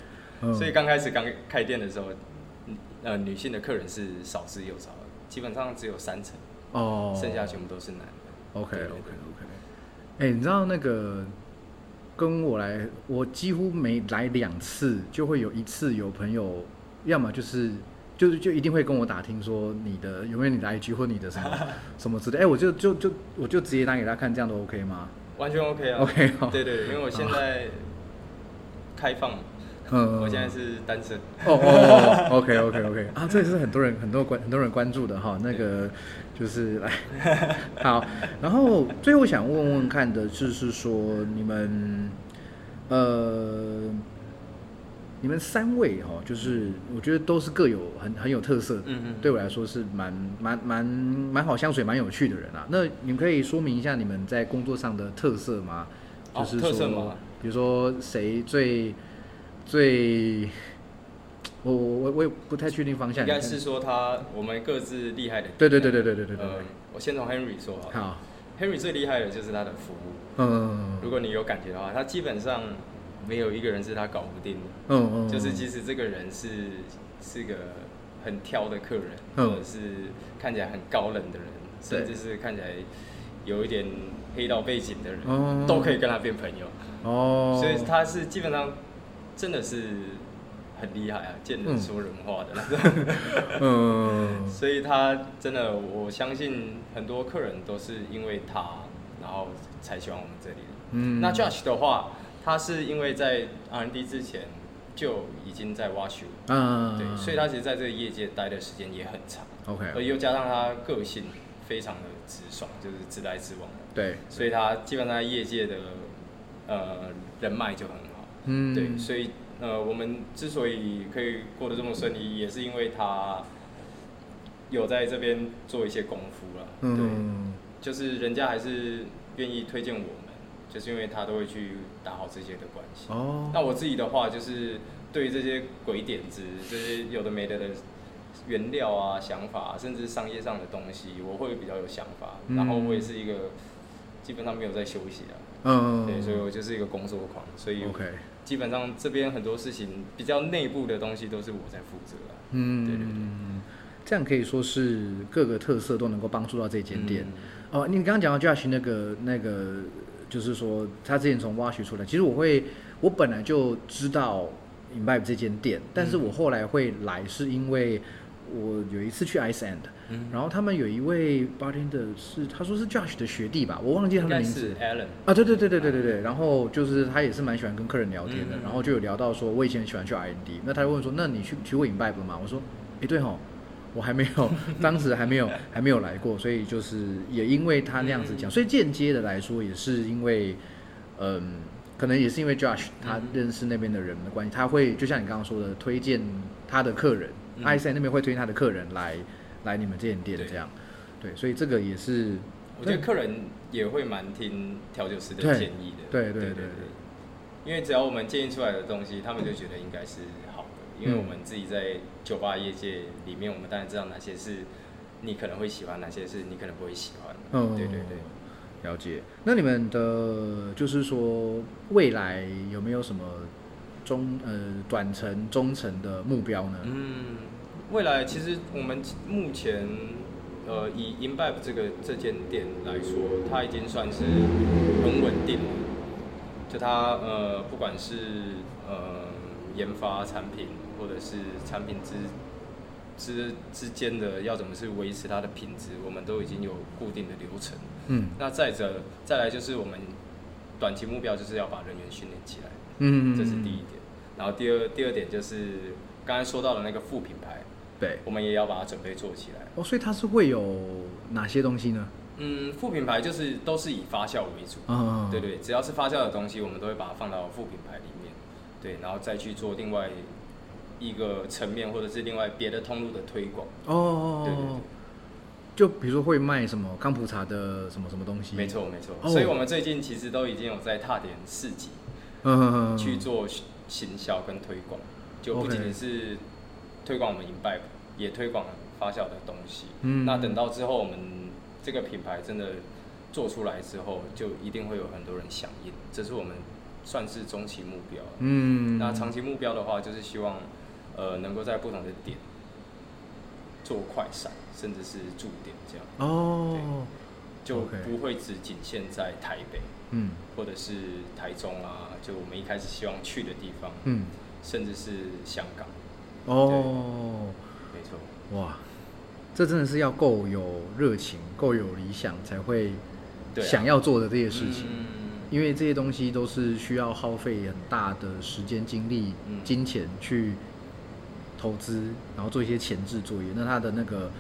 嗯。所以刚开始刚开店的时候，嗯呃，女性的客人是少之又少，基本上只有三成，哦，剩下全部都是男的。OK OK OK 哎、你知道那个跟我来，我几乎每来两次就会有一次有朋友，要么就是就是就一定会跟我打听说你的有没有你的 IG 或你的什么 什么之类，哎、我就就就我就直接拿给他看，这样都 OK 吗？完全 OK 啊。OK，好对对，对因为我现在开放，嗯，我现在是单身。哦哦，OK OK OK 啊，这也是很多人很多关很多人关注的哈。那个就是来好，然后最后想问问看的就是说你们呃。你们三位哈，就是我觉得都是各有很很有特色，嗯嗯，对我来说是蛮蛮蛮蛮好相水、蛮有趣的人啊。那你们可以说明一下你们在工作上的特色吗？就是说，比如说谁最最，我我我我也不太确定方向。应该是说他我们各自厉害的。对对对对对对对对。我先从 Henry 说好。好，Henry 最厉害的就是他的服务。嗯。如果你有感觉的话，他基本上。没有一个人是他搞不定的，嗯嗯，就是即使这个人是是个很挑的客人，或者是看起来很高冷的人，甚至是看起来有一点黑道背景的人，都可以跟他变朋友。哦，所以他是基本上真的是很厉害啊，见人说人话的。那种。嗯，所以他真的，我相信很多客人都是因为他，然后才喜欢我们这里。嗯，那 Josh 的话。他是因为在 R&D 之前就已经在挖修，嗯，对，所以他其实在这个业界待的时间也很长，OK，而又加上他个性非常的直爽，就是直来直往，对，所以他基本上在业界的呃人脉就很好，嗯，对，所以呃我们之所以可以过得这么顺利，也是因为他有在这边做一些功夫了，嗯，就是人家还是愿意推荐我们。就是因为他都会去打好这些的关系。哦。那我自己的话，就是对于这些鬼点子、这些有的没的的原料啊、想法，甚至商业上的东西，我会比较有想法。嗯。然后我也是一个基本上没有在休息的。嗯。对，所以我就是一个工作狂。所以 OK。基本上这边很多事情比较内部的东西都是我在负责。嗯。对对对。这样可以说是各个特色都能够帮助到这间店。哦，你刚刚讲到 Josh 那个那个。就是说，他之前从挖掘出来，其实我会，我本来就知道 Imbibe 这间店，但是我后来会来，是因为我有一次去 Ice End，然后他们有一位 bartender 是，他说是 Josh 的学弟吧，我忘记他的名字，Alan。啊，对对对对对对对，然后就是他也是蛮喜欢跟客人聊天的，然后就有聊到说，我以前喜欢去 IND 那他就问说，那你去去过 Imbibe 吗？我说，哎，对吼。我还没有，当时还没有，还没有来过，所以就是也因为他那样子讲，所以间接的来说，也是因为，嗯，可能也是因为 Josh 他认识那边的人的关系，他会就像你刚刚说的，推荐他的客人，I C 那边会推荐他的客人来来你们这间店这样，对，所以这个也是，我觉得客人也会蛮听调酒师的建议的，对对对对，因为只要我们建议出来的东西，他们就觉得应该是好的。因为我们自己在酒吧业界里面，我们当然知道哪些是你可能会喜欢，哪些是你可能不会喜欢。嗯，对对对，了解。那你们的就是说未来有没有什么中呃短程、中程的目标呢？嗯，未来其实我们目前呃以 Imbibe 这个这间店来说，它已经算是很稳定了。就它呃不管是呃研发产品。或者是产品之之之间的要怎么去维持它的品质，我们都已经有固定的流程。嗯，那再者再来就是我们短期目标就是要把人员训练起来。嗯，这是第一点。然后第二第二点就是刚才说到的那个副品牌，对，我们也要把它准备做起来。哦，所以它是会有哪些东西呢？嗯，副品牌就是都是以发酵为主。嗯，对对，只要是发酵的东西，我们都会把它放到副品牌里面。对，然后再去做另外。一个层面，或者是另外别的通路的推广哦，对对对，就比如说会卖什么康普茶的什么什么东西，没错没错，所以我们最近其实都已经有在踏点市集，嗯去做行销跟推广，就不仅仅是推广我们 Imbibe，也推广发酵的东西。嗯，那等到之后我们这个品牌真的做出来之后，就一定会有很多人响应，这是我们算是中期目标。嗯，那长期目标的话，就是希望。呃，能够在不同的点做快闪，甚至是驻点这样。哦，就不会只仅限在台北，嗯，或者是台中啊，就我们一开始希望去的地方，嗯，甚至是香港。哦，没错，哇，这真的是要够有热情、够有理想，才会想要做的这些事情。因为这些东西都是需要耗费很大的时间、精力、嗯。金钱去投资，然后做一些前置作业，那它的那个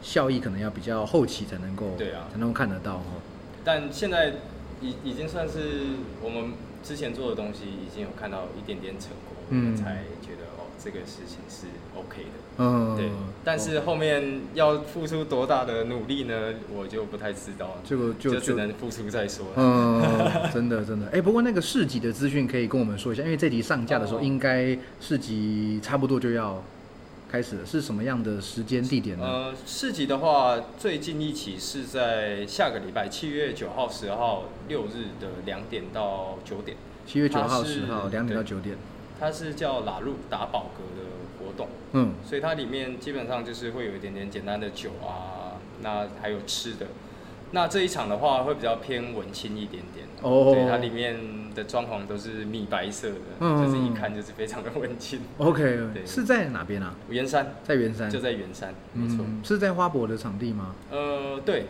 效益可能要比较后期才能够对啊。才能够看得到哦。但现在已已经算是我们之前做的东西，已经有看到一点点成果，我嗯们才觉得哦，这个事情是 OK 的。嗯，对，但是后面要付出多大的努力呢？我就不太知道，这个就就只能付出再说。嗯，真的真的，哎、不过那个市集的资讯可以跟我们说一下，因为这集上架的时候，哦应该市集差不多就要开始了，是什么样的时间地点呢？呃，市集的话，最近一期是在下个礼拜七月九号、十号六日的两点到九点，七月九号、十号，两点到九点。它是叫拉路打饱嗝的活动。嗯，所以它里面基本上就是会有一点点简单的酒啊，那还有吃的。那这一场的话会比较偏文青一点点哦对，它里面的装潢都是米白色的，嗯就是一看就是非常的文青。OK，对是在哪边啊？圆山在圆山，就在圆山，没错。嗯，是在花博的场地吗？呃，对，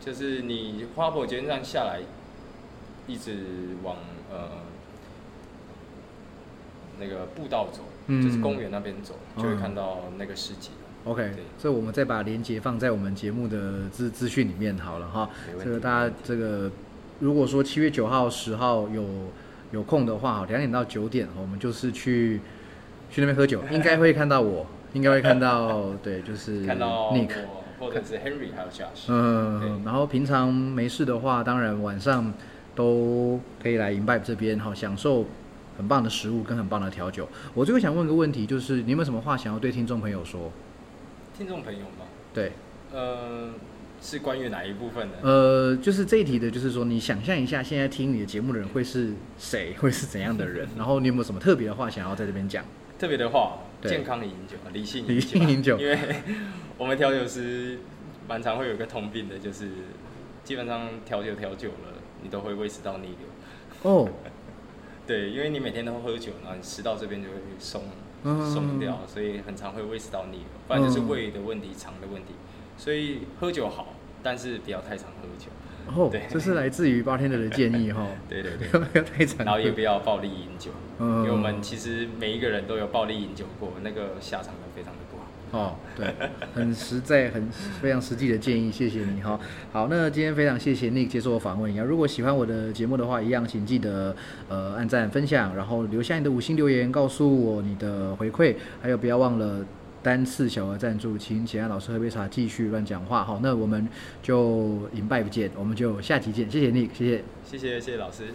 就是你花博捷运站下来，一直往呃那个步道走，嗯。就是公园那边走，就会嗯看到那个市集。OK，所以我们再把链接放在我们节目的资资讯里面好了哈。这个大家这个如果说七月九号、十号有有空的话，两点到九点，我们就是去去那边喝酒，应该会看到我，应该会看到 对，就是看到 Nick。我或者是 Henry 还有 Josh，嗯，然后平常没事的话，当然晚上都可以来 Imbibe 这边哈，享受很棒的食物跟很棒的调酒。我最后想问个问题，就是你有没有什么话想要对听众朋友说？听众朋友吗，对，呃，是关于哪一部分的？呃，就是这一题的，就是说你想象一下，现在听你的节目的人会是谁，会是怎样的人？然后你有没有什么特别的话想要在这边讲？特别的话，对健康饮酒，理性理性饮酒因为我们调酒师蛮常会有一个通病的，就是基本上调酒调久了，你都会胃食道逆流。哦，对，因为你每天都会喝酒，然后你食道这边就会松嗯松掉，所以很常会胃食道逆流，不然就是胃的问题、肠的问题。所以喝酒好，但是不要太常喝酒。哦对，这是来自于 bartender 的建议哈，对对对。不要太常，然后也不要暴力饮酒，嗯因为我们其实每一个人都有暴力饮酒过，那个下场都非常的。哦，对，很实在、很非常实际的建议，谢谢你哈。好，那今天非常谢谢 Nick 接受我访问，如果喜欢我的节目的话，一样请记得呃按赞、分享，然后留下你的五星留言，告诉我你的回馈，还有不要忘了。单次小额赞助，请请安老师喝杯茶，继续乱讲话。好，那我们就 Imbibe 见，我们就下期见。谢谢 Nick，谢谢。谢谢谢谢老师。